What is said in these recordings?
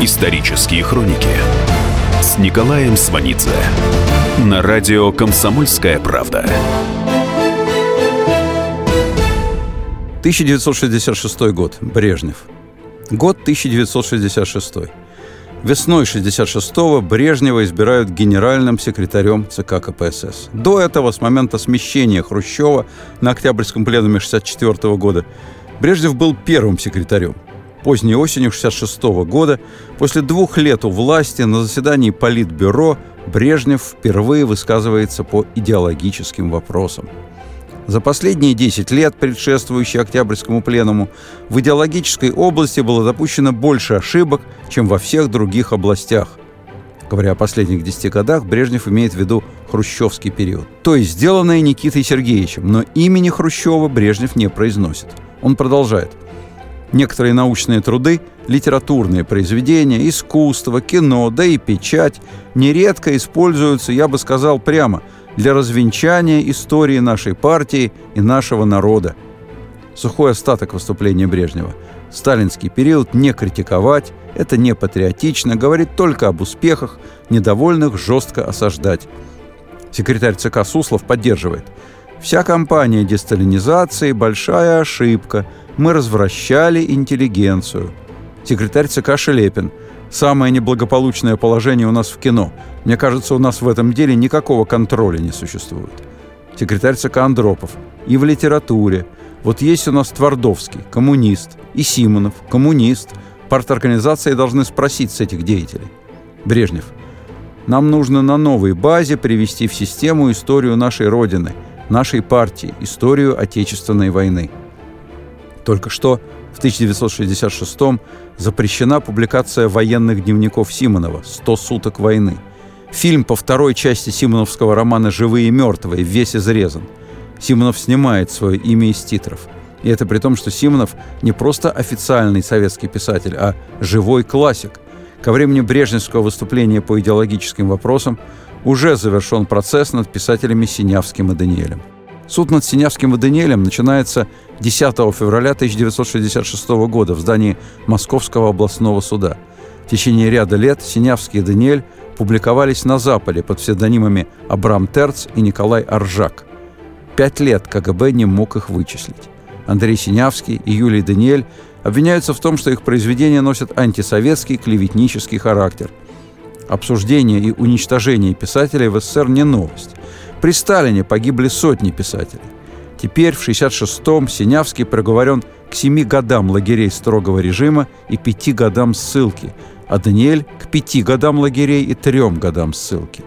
Исторические хроники с Николаем Сванидзе на радио «Комсомольская правда». 1966 год. Брежнев. Год 1966. Весной 66-го Брежнева избирают генеральным секретарем ЦК КПСС. До этого, с момента смещения Хрущева на Октябрьском пленуме 64 года, Брежнев был первым секретарем. Поздней осенью 66 года, после двух лет у власти, на заседании Политбюро Брежнев впервые высказывается по идеологическим вопросам. За последние 10 лет, предшествующие Октябрьскому пленуму, в идеологической области было допущено больше ошибок, чем во всех других областях. Говоря о последних 10 годах, Брежнев имеет в виду хрущевский период. То есть сделанное Никитой Сергеевичем, но имени Хрущева Брежнев не произносит. Он продолжает. Некоторые научные труды, литературные произведения, искусство, кино, да и печать нередко используются, я бы сказал прямо – для развенчания истории нашей партии и нашего народа. Сухой остаток выступления Брежнева. Сталинский период не критиковать, это не патриотично, говорит только об успехах, недовольных жестко осаждать. Секретарь ЦК Суслов поддерживает. Вся кампания десталинизации – большая ошибка. Мы развращали интеллигенцию. Секретарь ЦК Шелепин – самое неблагополучное положение у нас в кино. Мне кажется, у нас в этом деле никакого контроля не существует. Секретарь ЦК Андропов. И в литературе. Вот есть у нас Твардовский, коммунист, и Симонов, коммунист. Парторганизации должны спросить с этих деятелей. Брежнев. Нам нужно на новой базе привести в систему историю нашей Родины, нашей партии, историю Отечественной войны. Только что в 1966 запрещена публикация военных дневников Симонова «100 суток войны». Фильм по второй части симоновского романа «Живые и мертвые» весь изрезан. Симонов снимает свое имя из титров. И это при том, что Симонов не просто официальный советский писатель, а живой классик. Ко времени брежневского выступления по идеологическим вопросам уже завершен процесс над писателями Синявским и Даниэлем. Суд над Синявским и Даниэлем начинается 10 февраля 1966 года в здании Московского областного суда. В течение ряда лет Синявский и Даниэль публиковались на Западе под псевдонимами Абрам Терц и Николай Аржак. Пять лет КГБ не мог их вычислить. Андрей Синявский и Юлий Даниэль обвиняются в том, что их произведения носят антисоветский клеветнический характер. Обсуждение и уничтожение писателей в СССР не новость. При Сталине погибли сотни писателей. Теперь, в 66-м, Синявский приговорен к семи годам лагерей строгого режима и пяти годам ссылки, а Даниэль – к пяти годам лагерей и трем годам ссылки.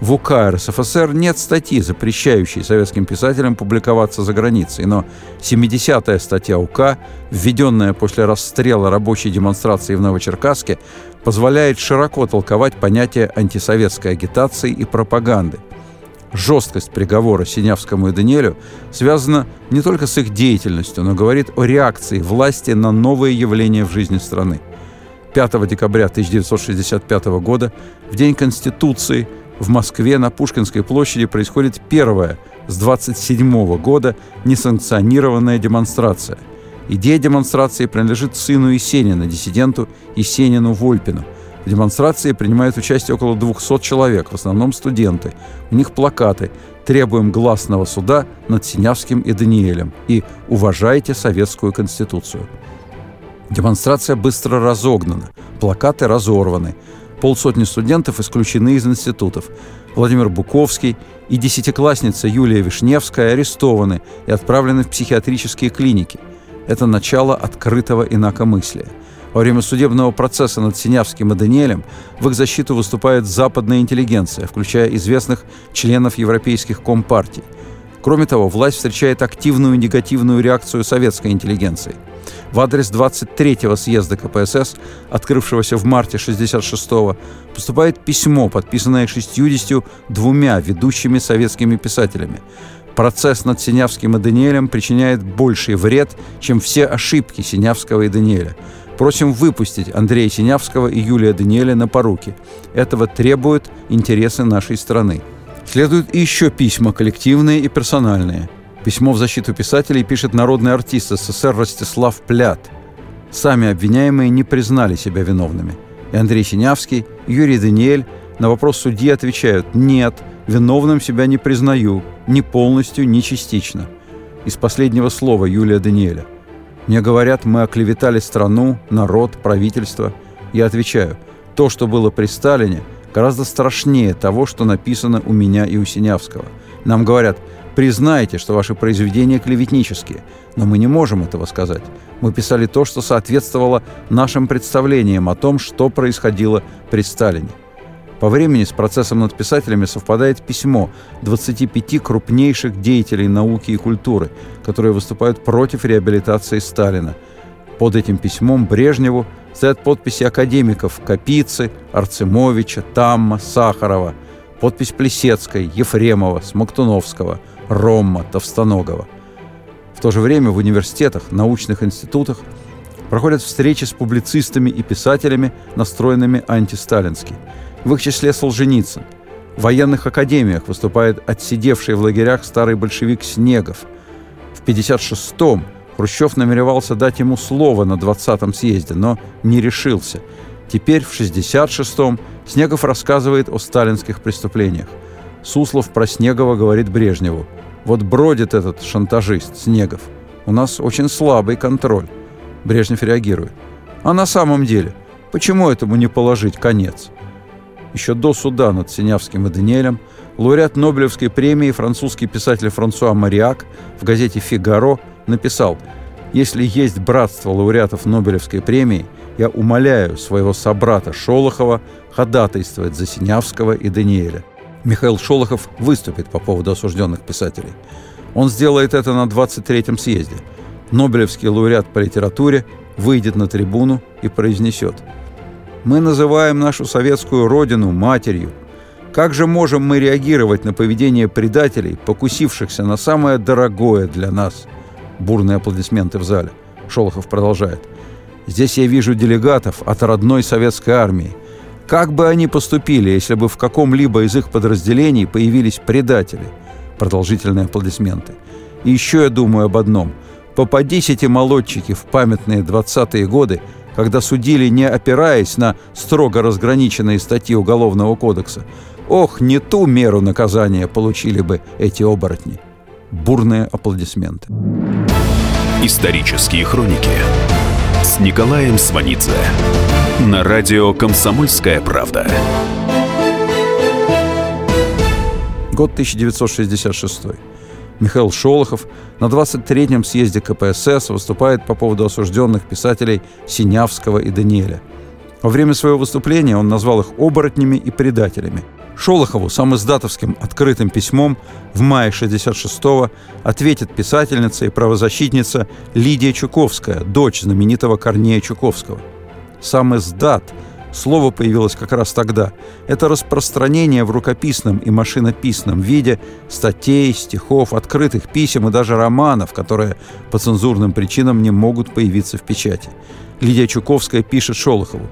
В УК РСФСР нет статьи, запрещающей советским писателям публиковаться за границей, но 70-я статья УК, введенная после расстрела рабочей демонстрации в Новочеркасске, позволяет широко толковать понятие антисоветской агитации и пропаганды – жесткость приговора Синявскому и Даниэлю связана не только с их деятельностью, но говорит о реакции власти на новые явления в жизни страны. 5 декабря 1965 года, в День Конституции, в Москве на Пушкинской площади происходит первая с 27 года несанкционированная демонстрация. Идея демонстрации принадлежит сыну Есенина, диссиденту Есенину Вольпину – в демонстрации принимают участие около 200 человек, в основном студенты. У них плакаты «Требуем гласного суда над Синявским и Даниэлем» и «Уважайте Советскую Конституцию». Демонстрация быстро разогнана, плакаты разорваны. Полсотни студентов исключены из институтов. Владимир Буковский и десятиклассница Юлия Вишневская арестованы и отправлены в психиатрические клиники. Это начало открытого инакомыслия – во время судебного процесса над Синявским и Даниэлем в их защиту выступает западная интеллигенция, включая известных членов европейских компартий. Кроме того, власть встречает активную негативную реакцию советской интеллигенции. В адрес 23-го съезда КПСС, открывшегося в марте 66-го, поступает письмо, подписанное 62 ведущими советскими писателями. Процесс над Синявским и Даниэлем причиняет больший вред, чем все ошибки Синявского и Даниэля – Просим выпустить Андрея Синявского и Юлия Даниэля на поруки. Этого требуют интересы нашей страны. Следуют еще письма, коллективные и персональные. Письмо в защиту писателей пишет народный артист СССР Ростислав Плят. Сами обвиняемые не признали себя виновными. И Андрей Синявский, и Юрий Даниэль на вопрос судьи отвечают «Нет, виновным себя не признаю, ни полностью, ни частично». Из последнего слова Юлия Даниэля. Мне говорят, мы оклеветали страну, народ, правительство. Я отвечаю, то, что было при Сталине, гораздо страшнее того, что написано у меня и у Синявского. Нам говорят, признайте, что ваши произведения клеветнические, но мы не можем этого сказать. Мы писали то, что соответствовало нашим представлениям о том, что происходило при Сталине. По времени с процессом над писателями совпадает письмо 25 крупнейших деятелей науки и культуры, которые выступают против реабилитации Сталина. Под этим письмом Брежневу стоят подписи академиков Капицы, Арцемовича, Тамма, Сахарова, подпись Плесецкой, Ефремова, Смоктуновского, Ромма, Товстоногова. В то же время в университетах, научных институтах проходят встречи с публицистами и писателями, настроенными антисталински – в их числе Солженицын. В военных академиях выступает отсидевший в лагерях старый большевик Снегов. В 56-м Хрущев намеревался дать ему слово на 20-м съезде, но не решился. Теперь в 66-м Снегов рассказывает о сталинских преступлениях. Суслов про Снегова говорит Брежневу. «Вот бродит этот шантажист, Снегов. У нас очень слабый контроль». Брежнев реагирует. «А на самом деле, почему этому не положить конец?» Еще до суда над Синявским и Даниэлем, лауреат Нобелевской премии французский писатель Франсуа Мариак в газете «Фигаро» написал «Если есть братство лауреатов Нобелевской премии, я умоляю своего собрата Шолохова ходатайствовать за Синявского и Даниэля». Михаил Шолохов выступит по поводу осужденных писателей. Он сделает это на 23-м съезде. Нобелевский лауреат по литературе выйдет на трибуну и произнесет – мы называем нашу советскую родину матерью. Как же можем мы реагировать на поведение предателей, покусившихся на самое дорогое для нас? Бурные аплодисменты в зале. Шолохов продолжает. Здесь я вижу делегатов от родной советской армии. Как бы они поступили, если бы в каком-либо из их подразделений появились предатели? Продолжительные аплодисменты. И еще я думаю об одном. Попадись эти молодчики в памятные 20-е годы – когда судили, не опираясь на строго разграниченные статьи Уголовного кодекса. Ох, не ту меру наказания получили бы эти оборотни. Бурные аплодисменты. Исторические хроники с Николаем Сванидзе на радио «Комсомольская правда». Год 1966. Михаил Шолохов на 23-м съезде КПСС выступает по поводу осужденных писателей Синявского и Даниэля. Во время своего выступления он назвал их оборотнями и предателями. Шолохову сам издатовским открытым письмом в мае 66-го ответит писательница и правозащитница Лидия Чуковская, дочь знаменитого Корнея Чуковского. Сам издат – Слово появилось как раз тогда. Это распространение в рукописном и машинописном виде статей, стихов, открытых писем и даже романов, которые по цензурным причинам не могут появиться в печати. Лидия Чуковская пишет Шолохову.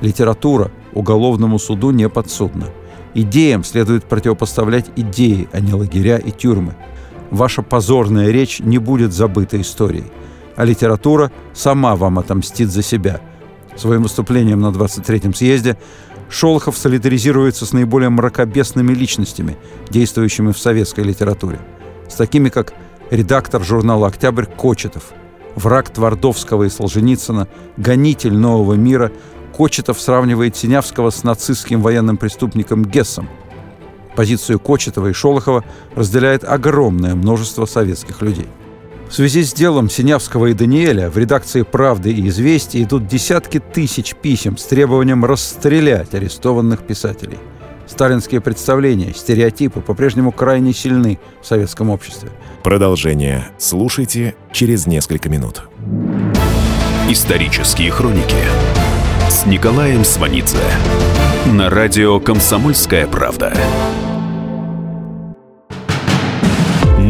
«Литература уголовному суду не подсудна. Идеям следует противопоставлять идеи, а не лагеря и тюрьмы. Ваша позорная речь не будет забыта историей, а литература сама вам отомстит за себя – Своим выступлением на 23-м съезде Шолохов солидаризируется с наиболее мракобесными личностями, действующими в советской литературе. С такими, как редактор журнала «Октябрь» Кочетов, враг Твардовского и Солженицына, гонитель нового мира, Кочетов сравнивает Синявского с нацистским военным преступником Гессом. Позицию Кочетова и Шолохова разделяет огромное множество советских людей – в связи с делом Синявского и Даниэля в редакции «Правды» и «Известий» идут десятки тысяч писем с требованием расстрелять арестованных писателей. Сталинские представления, стереотипы по-прежнему крайне сильны в советском обществе. Продолжение слушайте через несколько минут. Исторические хроники с Николаем Сванидзе на радио «Комсомольская правда».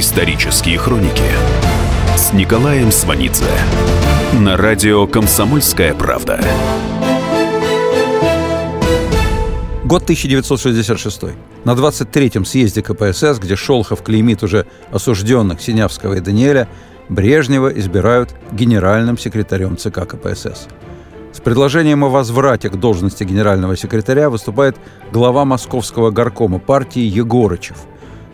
Исторические хроники с Николаем Сванидзе на радио «Комсомольская правда». Год 1966. На 23-м съезде КПСС, где Шолохов клеймит уже осужденных Синявского и Даниэля, Брежнева избирают генеральным секретарем ЦК КПСС. С предложением о возврате к должности генерального секретаря выступает глава московского горкома партии Егорычев.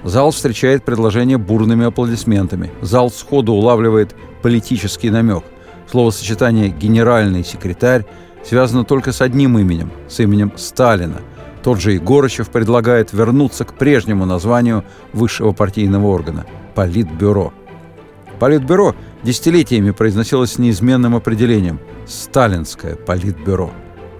Зал встречает предложение бурными аплодисментами. Зал сходу улавливает политический намек. Словосочетание «генеральный секретарь» связано только с одним именем, с именем Сталина. Тот же Егорычев предлагает вернуться к прежнему названию высшего партийного органа – Политбюро – Политбюро десятилетиями произносилось с неизменным определением – «Сталинское политбюро».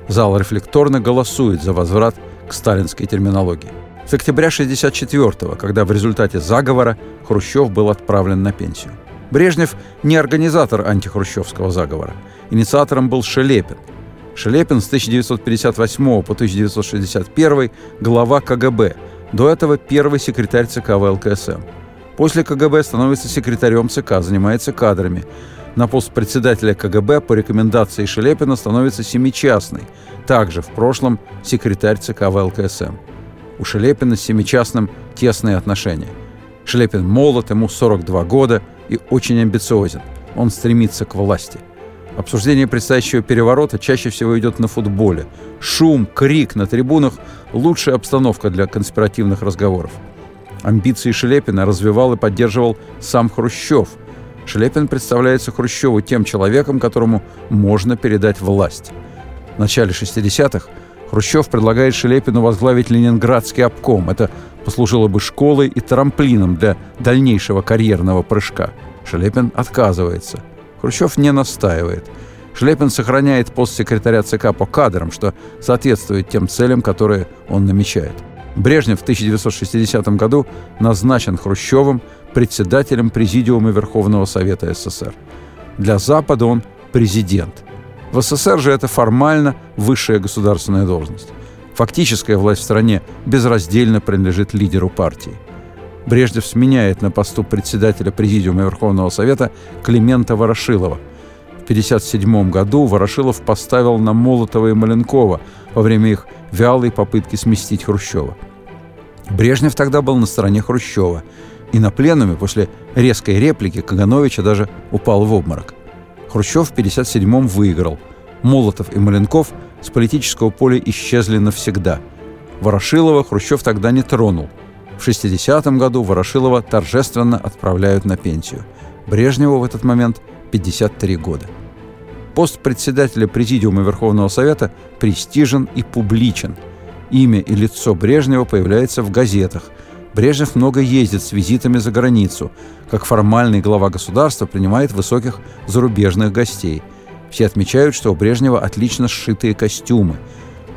Зал рефлекторно голосует за возврат к сталинской терминологии. С октября 1964 когда в результате заговора Хрущев был отправлен на пенсию. Брежнев не организатор антихрущевского заговора. Инициатором был Шелепин. Шелепин с 1958 по 1961 глава КГБ, до этого первый секретарь ЦК ВЛКСМ. После КГБ становится секретарем ЦК, занимается кадрами. На пост председателя КГБ по рекомендации Шелепина становится Семичастный, также в прошлом секретарь ЦК ВЛКСМ. У Шелепина с Семичастным тесные отношения. Шелепин молод, ему 42 года и очень амбициозен. Он стремится к власти. Обсуждение предстоящего переворота чаще всего идет на футболе. Шум, крик на трибунах – лучшая обстановка для конспиративных разговоров. Амбиции Шелепина развивал и поддерживал сам Хрущев. Шелепин представляется Хрущеву тем человеком, которому можно передать власть. В начале 60-х Хрущев предлагает Шелепину возглавить Ленинградский обком. Это послужило бы школой и трамплином для дальнейшего карьерного прыжка. Шелепин отказывается. Хрущев не настаивает. Шлепин сохраняет пост секретаря ЦК по кадрам, что соответствует тем целям, которые он намечает. Брежнев в 1960 году назначен Хрущевым председателем Президиума Верховного Совета СССр. Для Запада он президент. В СССР же это формально высшая государственная должность. Фактическая власть в стране безраздельно принадлежит лидеру партии. Брежнев сменяет на посту председателя Президиума Верховного Совета Климента Ворошилова. В 1957 году Ворошилов поставил на Молотова и Маленкова во время их вялой попытки сместить Хрущева. Брежнев тогда был на стороне Хрущева, и на пленуме после резкой реплики Кагановича даже упал в обморок. Хрущев в 1957-м выиграл. Молотов и Маленков с политического поля исчезли навсегда. Ворошилова Хрущев тогда не тронул. В 60-м году Ворошилова торжественно отправляют на пенсию. Брежневу в этот момент 53 года. Пост председателя Президиума Верховного Совета престижен и публичен. Имя и лицо Брежнева появляется в газетах. Брежнев много ездит с визитами за границу. Как формальный глава государства принимает высоких зарубежных гостей. Все отмечают, что у Брежнева отлично сшитые костюмы.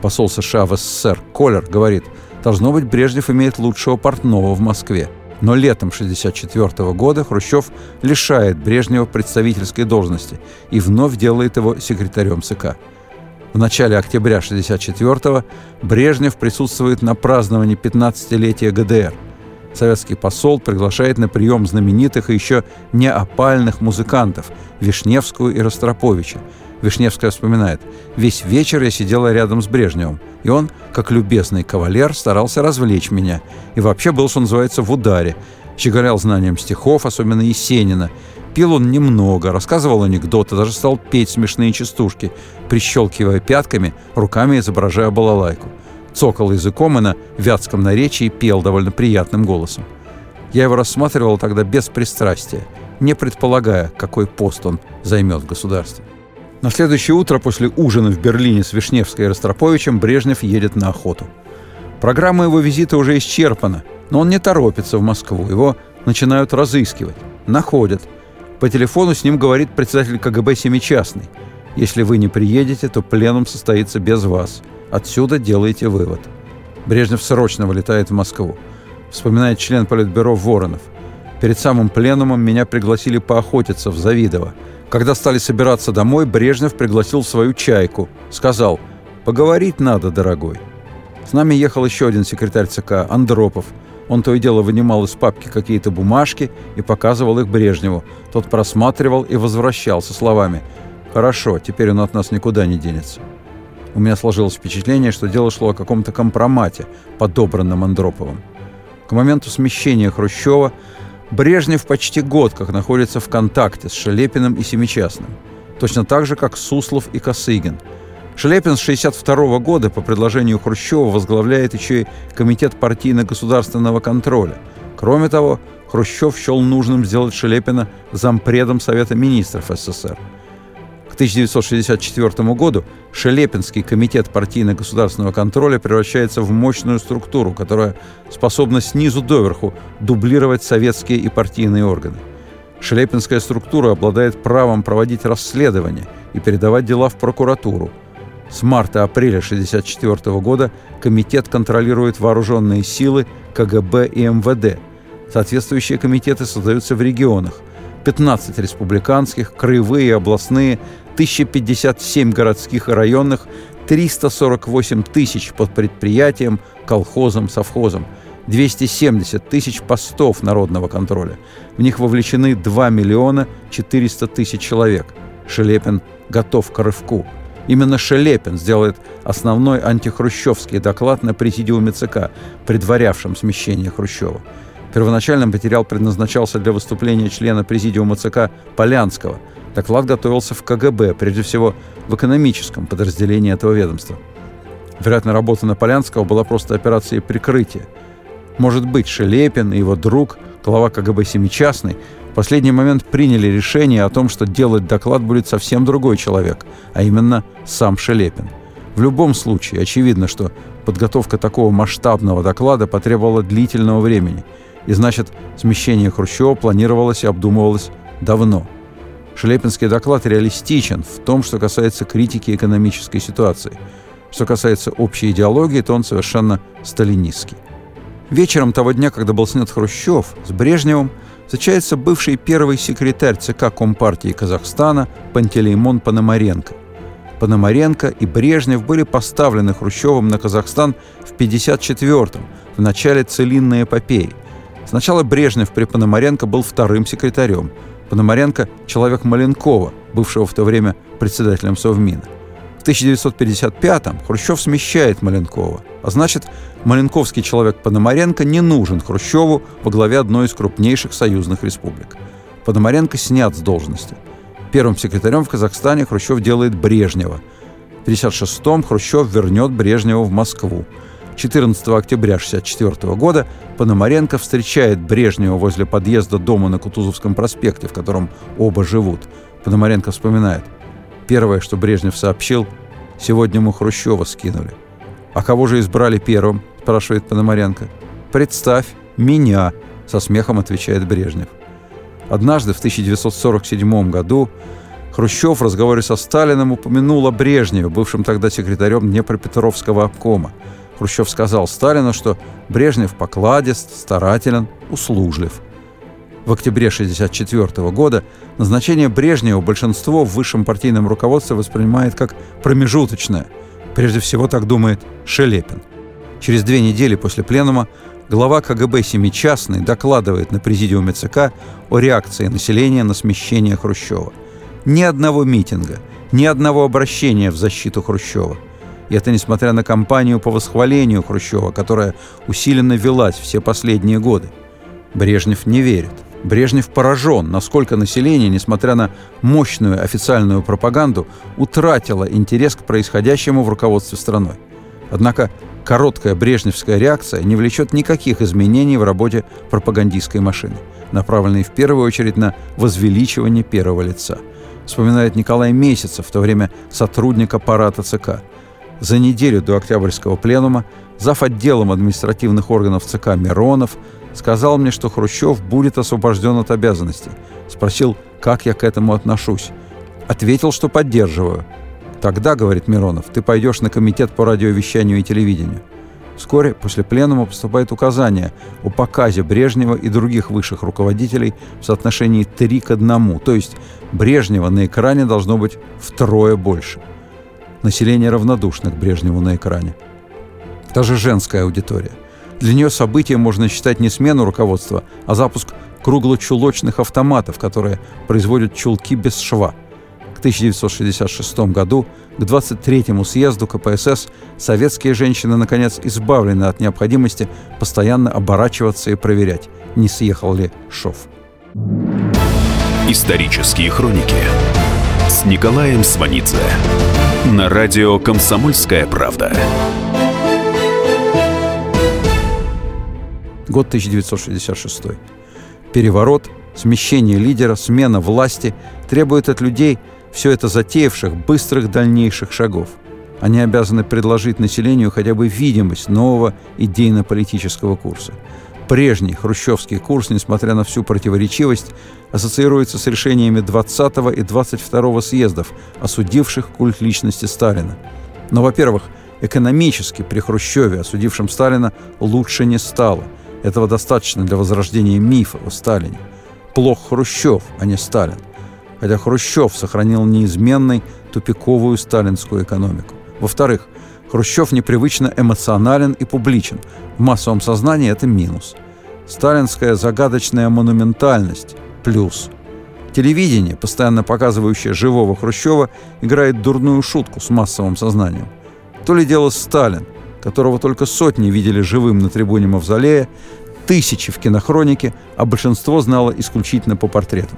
Посол США в СССР Колер говорит, должно быть, Брежнев имеет лучшего портного в Москве. Но летом 1964 года Хрущев лишает Брежнева представительской должности и вновь делает его секретарем ЦК. В начале октября 1964 Брежнев присутствует на праздновании 15-летия ГДР. Советский посол приглашает на прием знаменитых и еще не опальных музыкантов Вишневскую и Ростроповича. Вишневская вспоминает, «Весь вечер я сидела рядом с Брежневым, и он, как любезный кавалер, старался развлечь меня. И вообще был, что называется, в ударе. Щеголял знанием стихов, особенно Есенина. Пил он немного, рассказывал анекдоты, даже стал петь смешные частушки, прищелкивая пятками, руками изображая балалайку. Цокал языком и на вятском наречии пел довольно приятным голосом. Я его рассматривал тогда без пристрастия, не предполагая, какой пост он займет в государстве. На следующее утро после ужина в Берлине с Вишневской и Ростроповичем Брежнев едет на охоту. Программа его визита уже исчерпана, но он не торопится в Москву. Его начинают разыскивать. Находят. По телефону с ним говорит председатель КГБ Семичастный. «Если вы не приедете, то пленум состоится без вас. Отсюда делайте вывод». Брежнев срочно вылетает в Москву. Вспоминает член Политбюро Воронов. Перед самым пленумом меня пригласили поохотиться в Завидово. Когда стали собираться домой, Брежнев пригласил свою чайку. Сказал, «Поговорить надо, дорогой». С нами ехал еще один секретарь ЦК, Андропов. Он то и дело вынимал из папки какие-то бумажки и показывал их Брежневу. Тот просматривал и возвращал со словами «Хорошо, теперь он от нас никуда не денется». У меня сложилось впечатление, что дело шло о каком-то компромате, подобранном Андроповым. К моменту смещения Хрущева Брежнев почти год как находится в контакте с Шелепиным и Семичастным. Точно так же, как Суслов и Косыгин. Шелепин с 1962 года по предложению Хрущева возглавляет еще и Комитет партийно-государственного контроля. Кроме того, Хрущев счел нужным сделать Шелепина зампредом Совета министров СССР – 1964 году Шелепинский комитет партийно-государственного контроля превращается в мощную структуру, которая способна снизу доверху дублировать советские и партийные органы. Шелепинская структура обладает правом проводить расследования и передавать дела в прокуратуру. С марта-апреля 1964 года комитет контролирует вооруженные силы, КГБ и МВД. Соответствующие комитеты создаются в регионах. 15 республиканских, краевые, областные, 1057 городских и районных, 348 тысяч под предприятием, колхозом, совхозом, 270 тысяч постов народного контроля. В них вовлечены 2 миллиона 400 тысяч человек. Шелепин готов к рывку. Именно Шелепин сделает основной антихрущевский доклад на президиуме ЦК, предварявшем смещение Хрущева. Первоначально материал предназначался для выступления члена президиума ЦК Полянского – Доклад готовился в КГБ, прежде всего в экономическом подразделении этого ведомства. Вероятно, работа Наполянского была просто операцией прикрытия. Может быть, Шелепин и его друг, глава КГБ Семичастный, в последний момент приняли решение о том, что делать доклад будет совсем другой человек, а именно сам Шелепин. В любом случае, очевидно, что подготовка такого масштабного доклада потребовала длительного времени, и значит, смещение Хрущева планировалось и обдумывалось давно – Шелепинский доклад реалистичен в том, что касается критики экономической ситуации. Что касается общей идеологии, то он совершенно сталинистский. Вечером того дня, когда был снят Хрущев, с Брежневым встречается бывший первый секретарь ЦК Компартии Казахстана Пантелеймон Пономаренко. Пономаренко и Брежнев были поставлены Хрущевым на Казахстан в 1954-м, в начале целинной эпопеи. Сначала Брежнев при Пономаренко был вторым секретарем – Пономаренко – человек Маленкова, бывшего в то время председателем Совмина. В 1955-м Хрущев смещает Маленкова, а значит, маленковский человек Пономаренко не нужен Хрущеву во главе одной из крупнейших союзных республик. Пономаренко снят с должности. Первым секретарем в Казахстане Хрущев делает Брежнева. В 1956-м Хрущев вернет Брежнева в Москву. 14 октября 1964 года Пономаренко встречает Брежнева возле подъезда дома на Кутузовском проспекте, в котором оба живут. Пономаренко вспоминает. Первое, что Брежнев сообщил, сегодня мы Хрущева скинули. «А кого же избрали первым?» – спрашивает Пономаренко. «Представь, меня!» – со смехом отвечает Брежнев. Однажды, в 1947 году, Хрущев в разговоре со Сталиным упомянул о Брежневе, бывшем тогда секретарем Днепропетровского обкома – Хрущев сказал Сталину, что Брежнев покладист, старателен, услужлив. В октябре 1964 года назначение Брежнева большинство в высшем партийном руководстве воспринимает как промежуточное. Прежде всего так думает Шелепин. Через две недели после пленума глава КГБ Семичастный докладывает на президиуме ЦК о реакции населения на смещение Хрущева. Ни одного митинга, ни одного обращения в защиту Хрущева – и это несмотря на кампанию по восхвалению Хрущева, которая усиленно велась все последние годы. Брежнев не верит. Брежнев поражен, насколько население, несмотря на мощную официальную пропаганду, утратило интерес к происходящему в руководстве страной. Однако короткая брежневская реакция не влечет никаких изменений в работе пропагандистской машины, направленной в первую очередь на возвеличивание первого лица. Вспоминает Николай Месяцев, в то время сотрудник аппарата ЦК – за неделю до Октябрьского пленума зав. отделом административных органов ЦК Миронов сказал мне, что Хрущев будет освобожден от обязанностей. Спросил, как я к этому отношусь. Ответил, что поддерживаю. Тогда, говорит Миронов, ты пойдешь на комитет по радиовещанию и телевидению. Вскоре после пленума поступает указание о показе Брежнева и других высших руководителей в соотношении 3 к 1, то есть Брежнева на экране должно быть втрое больше. Население равнодушно к Брежневу на экране. Даже женская аудитория. Для нее событием можно считать не смену руководства, а запуск круглочулочных автоматов, которые производят чулки без шва. К 1966 году, к 23-му съезду КПСС, советские женщины, наконец, избавлены от необходимости постоянно оборачиваться и проверять, не съехал ли шов. Исторические хроники с Николаем Сванидзе на радио «Комсомольская правда». Год 1966. Переворот, смещение лидера, смена власти требует от людей, все это затеявших, быстрых дальнейших шагов. Они обязаны предложить населению хотя бы видимость нового идейно-политического курса. Прежний хрущевский курс, несмотря на всю противоречивость, ассоциируется с решениями 20 и 22 съездов, осудивших культ личности Сталина. Но, во-первых, экономически при Хрущеве, осудившем Сталина, лучше не стало – этого достаточно для возрождения мифа о Сталине. Плох Хрущев, а не Сталин. Хотя Хрущев сохранил неизменной тупиковую сталинскую экономику. Во-вторых, Хрущев непривычно эмоционален и публичен. В массовом сознании это минус. Сталинская загадочная монументальность – плюс. Телевидение, постоянно показывающее живого Хрущева, играет дурную шутку с массовым сознанием. То ли дело Сталин – которого только сотни видели живым на трибуне Мавзолея, тысячи в кинохронике, а большинство знало исключительно по портретам.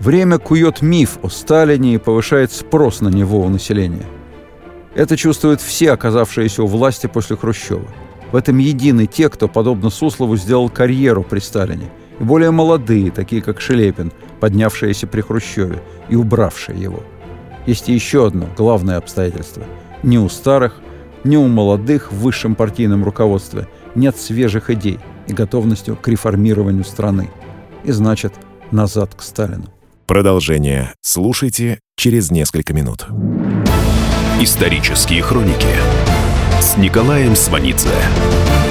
Время кует миф о Сталине и повышает спрос на него у населения. Это чувствуют все оказавшиеся у власти после Хрущева. В этом едины те, кто, подобно Суслову, сделал карьеру при Сталине, и более молодые, такие как Шелепин, поднявшиеся при Хрущеве и убравшие его. Есть и еще одно главное обстоятельство. Ни у старых, ни у молодых в высшем партийном руководстве нет свежих идей и готовностью к реформированию страны. И значит, назад к Сталину. Продолжение слушайте через несколько минут. Исторические хроники с Николаем Сванидзе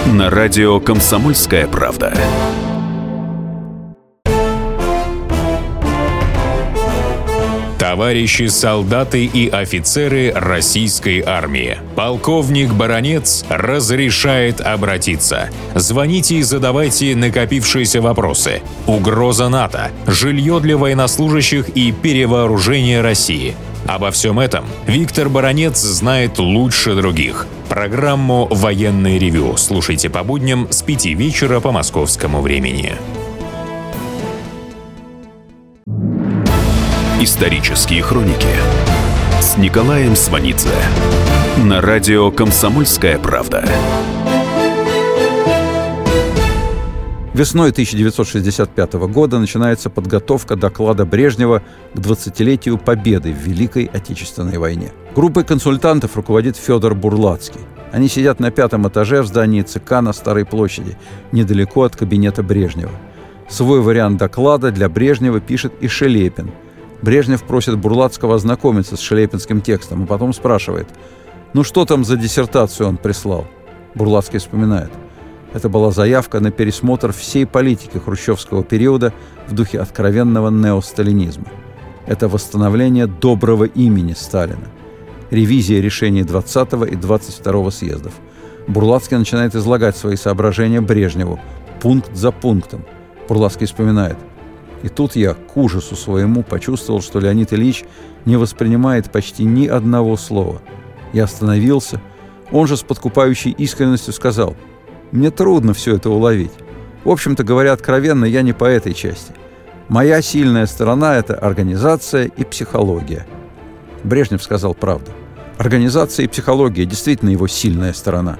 на радио «Комсомольская правда». Товарищи солдаты и офицеры российской армии. Полковник Баронец разрешает обратиться. Звоните и задавайте накопившиеся вопросы. Угроза НАТО, жилье для военнослужащих и перевооружение России. Обо всем этом Виктор Баранец знает лучше других. Программу «Военный ревю» слушайте по будням с 5 вечера по московскому времени. Исторические хроники с Николаем Сванидзе на радио «Комсомольская правда». Весной 1965 года начинается подготовка доклада Брежнева к 20-летию победы в Великой Отечественной войне. Группой консультантов руководит Федор Бурлацкий. Они сидят на пятом этаже в здании ЦК на Старой площади, недалеко от кабинета Брежнева. Свой вариант доклада для Брежнева пишет и Шелепин – Брежнев просит Бурлацкого ознакомиться с шелепинским текстом, а потом спрашивает, ну что там за диссертацию он прислал? Бурлацкий вспоминает. Это была заявка на пересмотр всей политики хрущевского периода в духе откровенного неосталинизма. Это восстановление доброго имени Сталина. Ревизия решений 20 и 22 съездов. Бурлацкий начинает излагать свои соображения Брежневу, пункт за пунктом. Бурлацкий вспоминает – и тут я, к ужасу своему, почувствовал, что Леонид Ильич не воспринимает почти ни одного слова. Я остановился. Он же с подкупающей искренностью сказал, «Мне трудно все это уловить. В общем-то, говоря откровенно, я не по этой части. Моя сильная сторона – это организация и психология». Брежнев сказал правду. Организация и психология действительно его сильная сторона.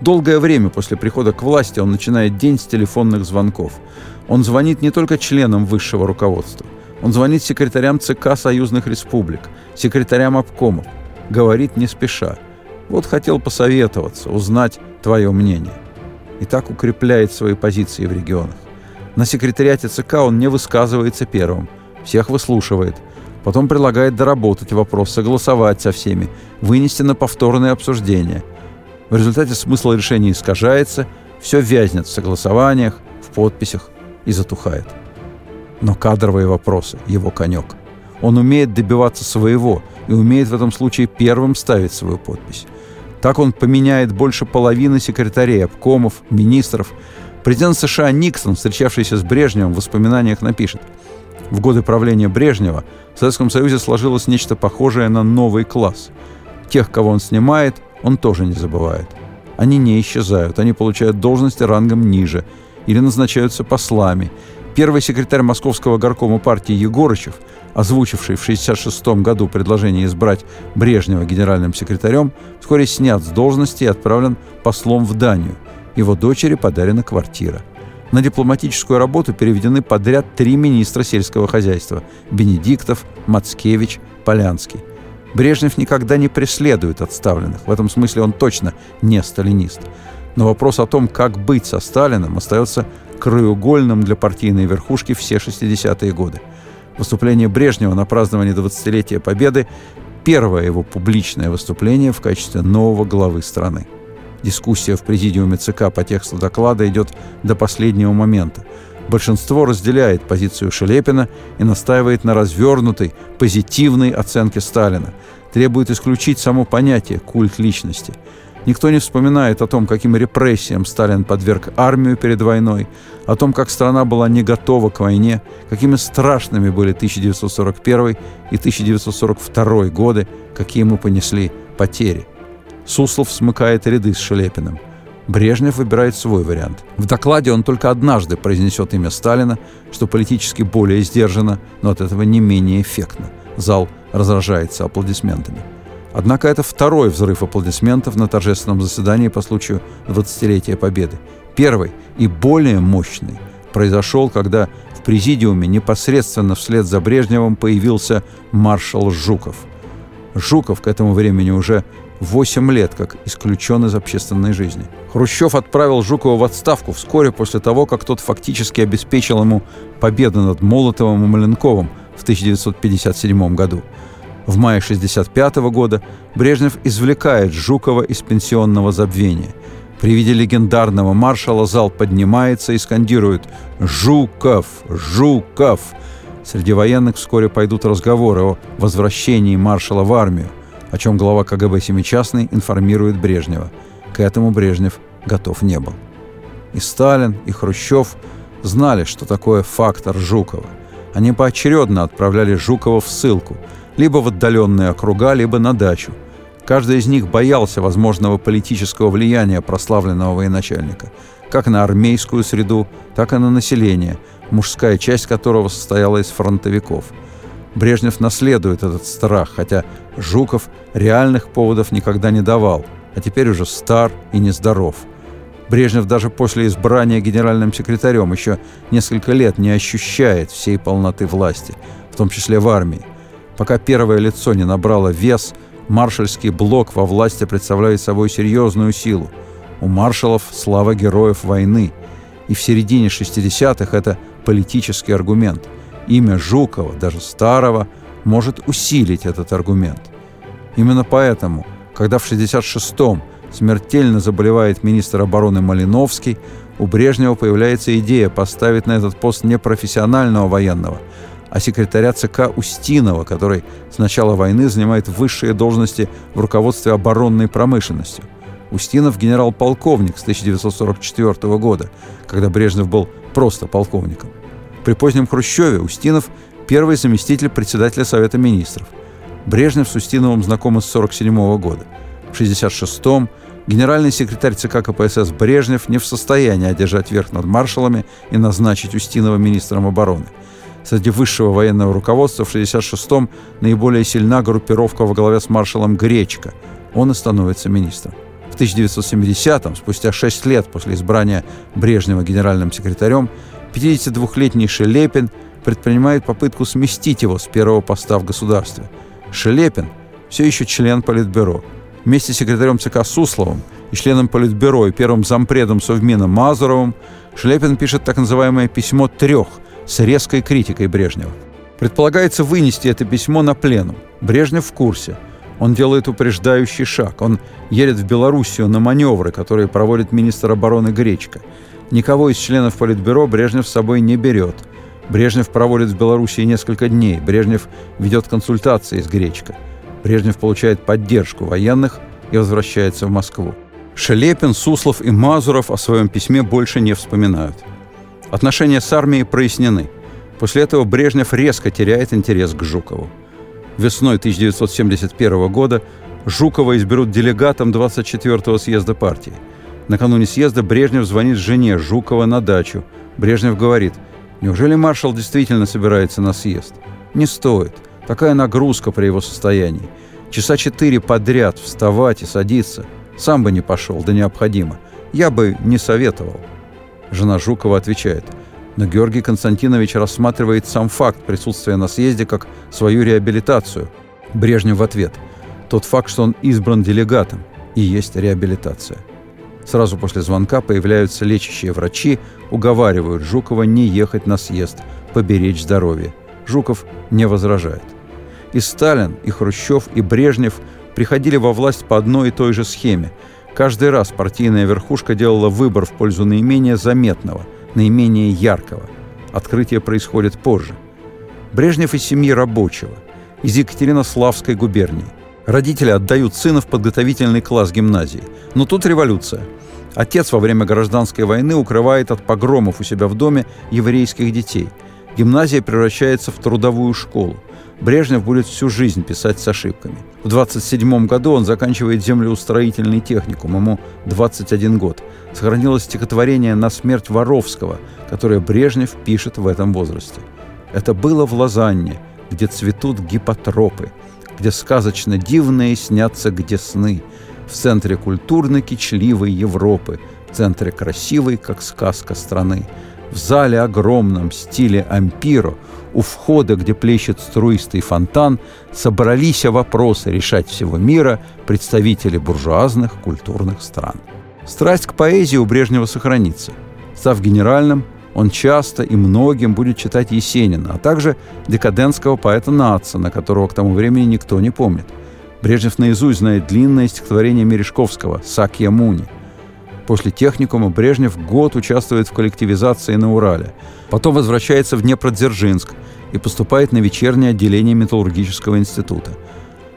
Долгое время после прихода к власти он начинает день с телефонных звонков – он звонит не только членам высшего руководства. Он звонит секретарям ЦК союзных республик, секретарям обкомов. Говорит не спеша. Вот хотел посоветоваться, узнать твое мнение. И так укрепляет свои позиции в регионах. На секретариате ЦК он не высказывается первым, всех выслушивает. Потом предлагает доработать вопрос, согласовать со всеми, вынести на повторное обсуждение. В результате смысл решения искажается, все вязнет в согласованиях, в подписях и затухает. Но кадровые вопросы – его конек. Он умеет добиваться своего и умеет в этом случае первым ставить свою подпись. Так он поменяет больше половины секретарей, обкомов, министров. Президент США Никсон, встречавшийся с Брежневым, в воспоминаниях напишет – в годы правления Брежнева в Советском Союзе сложилось нечто похожее на новый класс. Тех, кого он снимает, он тоже не забывает. Они не исчезают, они получают должности рангом ниже или назначаются послами. Первый секретарь Московского горкома партии Егорычев, озвучивший в 1966 году предложение избрать Брежнева генеральным секретарем, вскоре снят с должности и отправлен послом в Данию. Его дочери подарена квартира – на дипломатическую работу переведены подряд три министра сельского хозяйства – Бенедиктов, Мацкевич, Полянский. Брежнев никогда не преследует отставленных. В этом смысле он точно не сталинист. Но вопрос о том, как быть со Сталиным, остается краеугольным для партийной верхушки все 60-е годы. Выступление Брежнева на праздновании 20-летия Победы – первое его публичное выступление в качестве нового главы страны. Дискуссия в президиуме ЦК по тексту доклада идет до последнего момента. Большинство разделяет позицию Шелепина и настаивает на развернутой, позитивной оценке Сталина. Требует исключить само понятие «культ личности». Никто не вспоминает о том, каким репрессиям Сталин подверг армию перед войной, о том, как страна была не готова к войне, какими страшными были 1941 и 1942 годы, какие мы понесли потери. Суслов смыкает ряды с Шелепиным. Брежнев выбирает свой вариант. В докладе он только однажды произнесет имя Сталина, что политически более сдержанно, но от этого не менее эффектно. Зал разражается аплодисментами. Однако это второй взрыв аплодисментов на торжественном заседании по случаю 20-летия Победы. Первый и более мощный произошел, когда в президиуме непосредственно вслед за Брежневым появился маршал Жуков. Жуков к этому времени уже 8 лет как исключен из общественной жизни. Хрущев отправил Жукова в отставку вскоре после того, как тот фактически обеспечил ему победу над Молотовым и Маленковым в 1957 году. В мае 1965 года Брежнев извлекает Жукова из пенсионного забвения. При виде легендарного маршала зал поднимается и скандирует «Жуков! Жуков!». Среди военных вскоре пойдут разговоры о возвращении маршала в армию – о чем глава КГБ Семичастный информирует Брежнева. К этому Брежнев готов не был. И Сталин, и Хрущев знали, что такое фактор Жукова. Они поочередно отправляли Жукова в ссылку, либо в отдаленные округа, либо на дачу. Каждый из них боялся возможного политического влияния прославленного военачальника, как на армейскую среду, так и на население, мужская часть которого состояла из фронтовиков – Брежнев наследует этот страх, хотя Жуков реальных поводов никогда не давал, а теперь уже стар и нездоров. Брежнев даже после избрания генеральным секретарем еще несколько лет не ощущает всей полноты власти, в том числе в армии. Пока первое лицо не набрало вес, маршальский блок во власти представляет собой серьезную силу. У маршалов слава героев войны. И в середине 60-х это политический аргумент – Имя Жукова, даже старого, может усилить этот аргумент. Именно поэтому, когда в 1966-м смертельно заболевает министр обороны Малиновский, у Брежнева появляется идея поставить на этот пост не профессионального военного, а секретаря ЦК Устинова, который с начала войны занимает высшие должности в руководстве оборонной промышленностью. Устинов генерал-полковник с 1944 года, когда Брежнев был просто полковником. При позднем Хрущеве Устинов – первый заместитель председателя Совета министров. Брежнев с Устиновым знакомы с 1947 года. В 1966-м генеральный секретарь ЦК КПСС Брежнев не в состоянии одержать верх над маршалами и назначить Устинова министром обороны. Среди высшего военного руководства в 1966-м наиболее сильна группировка во главе с маршалом Гречко. Он и становится министром. В 1970-м, спустя 6 лет после избрания Брежнева генеральным секретарем, 52-летний Шелепин предпринимает попытку сместить его с первого поста в государстве. Шелепин все еще член Политбюро. Вместе с секретарем ЦК Сусловым и членом Политбюро и первым зампредом Совмина Мазуровым Шелепин пишет так называемое «письмо трех» с резкой критикой Брежнева. Предполагается вынести это письмо на пленум. Брежнев в курсе. Он делает упреждающий шаг. Он едет в Белоруссию на маневры, которые проводит министр обороны Гречка. Никого из членов Политбюро Брежнев с собой не берет. Брежнев проводит в Белоруссии несколько дней. Брежнев ведет консультации с Гречко. Брежнев получает поддержку военных и возвращается в Москву. Шелепин, Суслов и Мазуров о своем письме больше не вспоминают. Отношения с армией прояснены. После этого Брежнев резко теряет интерес к Жукову. Весной 1971 года Жукова изберут делегатом 24-го съезда партии. Накануне съезда Брежнев звонит жене Жукова на дачу. Брежнев говорит, неужели маршал действительно собирается на съезд? Не стоит. Такая нагрузка при его состоянии. Часа четыре подряд вставать и садиться. Сам бы не пошел, да необходимо. Я бы не советовал. Жена Жукова отвечает – но Георгий Константинович рассматривает сам факт присутствия на съезде как свою реабилитацию. Брежнев в ответ. Тот факт, что он избран делегатом, и есть реабилитация. Сразу после звонка появляются лечащие врачи, уговаривают Жукова не ехать на съезд, поберечь здоровье. Жуков не возражает. И Сталин, и Хрущев, и Брежнев приходили во власть по одной и той же схеме. Каждый раз партийная верхушка делала выбор в пользу наименее заметного – наименее яркого. Открытие происходит позже. Брежнев из семьи рабочего, из Екатеринославской губернии. Родители отдают сына в подготовительный класс гимназии. Но тут революция. Отец во время гражданской войны укрывает от погромов у себя в доме еврейских детей. Гимназия превращается в трудовую школу. Брежнев будет всю жизнь писать с ошибками. В 27 году он заканчивает землеустроительный техникум, ему 21 год. Сохранилось стихотворение «На смерть Воровского», которое Брежнев пишет в этом возрасте. Это было в Лозанне, где цветут гипотропы, где сказочно дивные снятся где сны, в центре культурно-кичливой Европы, в центре красивой, как сказка страны, в зале огромном стиле ампиро – у входа, где плещет струистый фонтан, собрались вопросы решать всего мира представители буржуазных культурных стран. Страсть к поэзии у Брежнева сохранится. Став генеральным, он часто и многим будет читать Есенина, а также декадентского поэта Нацина, которого к тому времени никто не помнит. Брежнев наизусть знает длинное стихотворение Мережковского «Сакья Муни», После техникума Брежнев год участвует в коллективизации на Урале. Потом возвращается в Днепродзержинск и поступает на вечернее отделение Металлургического института.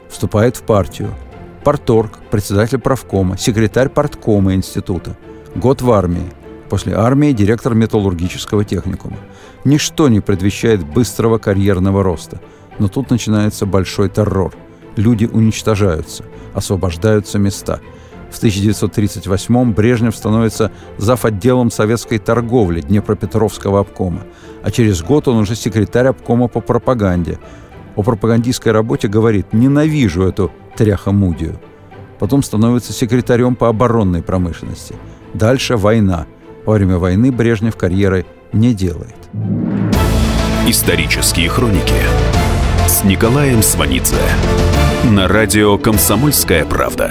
Вступает в партию. Парторг, председатель правкома, секретарь парткома института. Год в армии. После армии директор металлургического техникума. Ничто не предвещает быстрого карьерного роста. Но тут начинается большой террор. Люди уничтожаются, освобождаются места – в 1938-м Брежнев становится зав. отделом советской торговли Днепропетровского обкома, а через год он уже секретарь обкома по пропаганде. О пропагандистской работе говорит «ненавижу эту тряхомудию». Потом становится секретарем по оборонной промышленности. Дальше война. Во время войны Брежнев карьеры не делает. Исторические хроники с Николаем Сванидзе на радио «Комсомольская правда».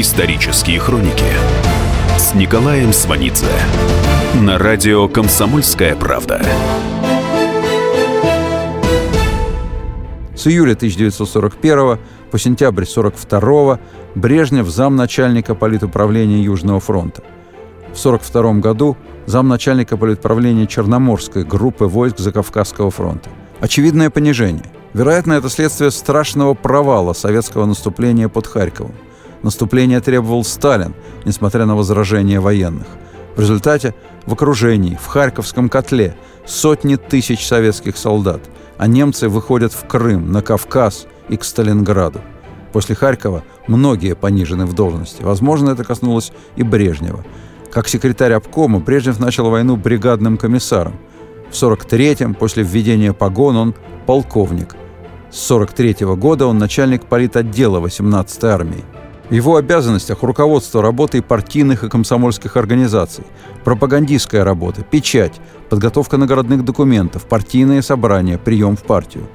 Исторические хроники с Николаем Сванидзе на радио «Комсомольская правда». С июля 1941 по сентябрь 1942 Брежнев замначальника политуправления Южного фронта. В 1942 году замначальника политуправления Черноморской группы войск Закавказского фронта. Очевидное понижение. Вероятно, это следствие страшного провала советского наступления под Харьковом. Наступление требовал Сталин, несмотря на возражения военных. В результате в окружении, в Харьковском котле сотни тысяч советских солдат, а немцы выходят в Крым, на Кавказ и к Сталинграду. После Харькова многие понижены в должности. Возможно, это коснулось и Брежнева. Как секретарь обкома Брежнев начал войну бригадным комиссаром. В 43-м, после введения погон, он полковник – С 43 года он начальник политотдела 18-й армии. В его обязанностях руководство работой партийных и комсомольских организаций, пропагандистская работа, печать, подготовка наградных документов, партийные собрания, прием в партию.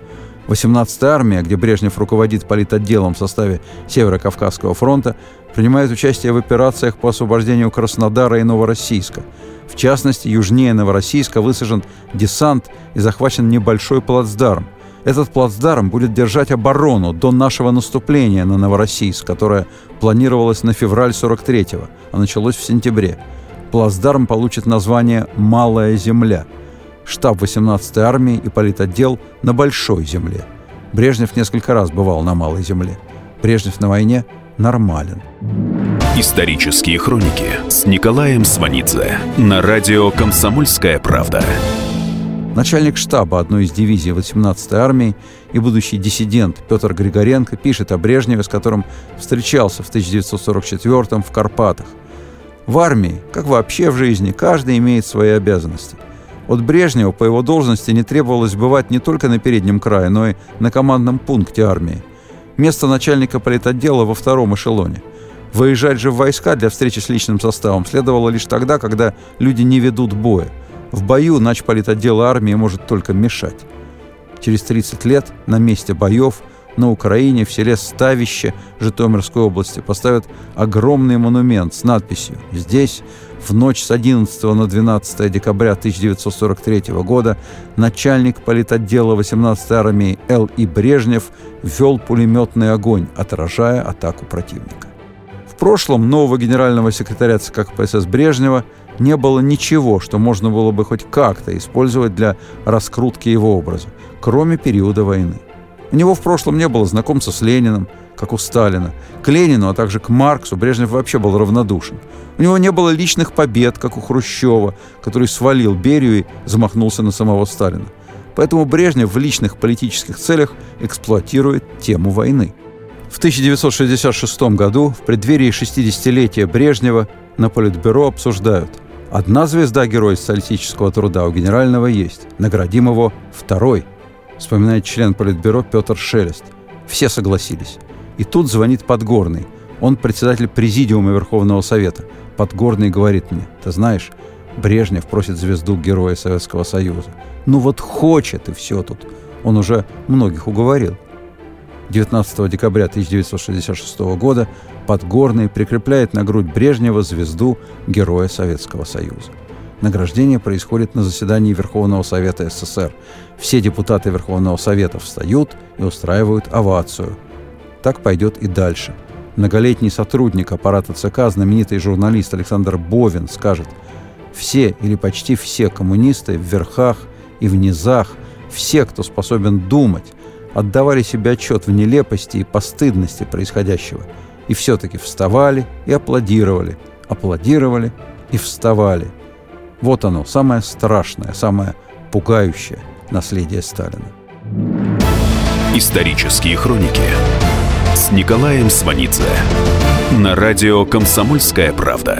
18-я армия, где Брежнев руководит политотделом в составе Северо-Кавказского фронта, принимает участие в операциях по освобождению Краснодара и Новороссийска. В частности, южнее Новороссийска высажен десант и захвачен небольшой плацдарм. Этот плацдарм будет держать оборону до нашего наступления на Новороссийск, которое планировалось на февраль 43-го, а началось в сентябре. Плацдарм получит название «Малая земля». Штаб 18-й армии и политотдел на Большой земле. Брежнев несколько раз бывал на Малой земле. Брежнев на войне нормален. Исторические хроники с Николаем Сванидзе на радио «Комсомольская правда». Начальник штаба одной из дивизий 18-й армии и будущий диссидент Петр Григоренко пишет о Брежневе, с которым встречался в 1944 в Карпатах. В армии, как вообще в жизни, каждый имеет свои обязанности. От Брежнева по его должности не требовалось бывать не только на переднем крае, но и на командном пункте армии. Место начальника политотдела во втором эшелоне. Выезжать же в войска для встречи с личным составом следовало лишь тогда, когда люди не ведут боя – в бою начполитотдел армии может только мешать. Через 30 лет на месте боев на Украине в селе Ставище Житомирской области поставят огромный монумент с надписью «Здесь в ночь с 11 на 12 декабря 1943 года начальник политотдела 18-й армии Л. И. Брежнев вел пулеметный огонь, отражая атаку противника. В прошлом нового генерального секретаря ЦК КПСС Брежнева – не было ничего, что можно было бы хоть как-то использовать для раскрутки его образа, кроме периода войны. У него в прошлом не было знакомства с Лениным, как у Сталина. К Ленину, а также к Марксу Брежнев вообще был равнодушен. У него не было личных побед, как у Хрущева, который свалил Берию и замахнулся на самого Сталина. Поэтому Брежнев в личных политических целях эксплуатирует тему войны. В 1966 году, в преддверии 60-летия Брежнева, на Политбюро обсуждают – Одна звезда Героя социалистического труда у генерального есть. Наградим его второй. Вспоминает член Политбюро Петр Шелест. Все согласились. И тут звонит Подгорный. Он председатель Президиума Верховного Совета. Подгорный говорит мне, ты знаешь, Брежнев просит звезду Героя Советского Союза. Ну вот хочет и все тут. Он уже многих уговорил. 19 декабря 1966 года Подгорный прикрепляет на грудь Брежнева звезду Героя Советского Союза. Награждение происходит на заседании Верховного Совета СССР. Все депутаты Верховного Совета встают и устраивают овацию. Так пойдет и дальше. Многолетний сотрудник аппарата ЦК, знаменитый журналист Александр Бовин скажет, «Все или почти все коммунисты в верхах и в низах, все, кто способен думать, отдавали себе отчет в нелепости и постыдности происходящего – и все-таки вставали и аплодировали, аплодировали и вставали. Вот оно, самое страшное, самое пугающее наследие Сталина. Исторические хроники с Николаем Сванидзе на радио «Комсомольская правда».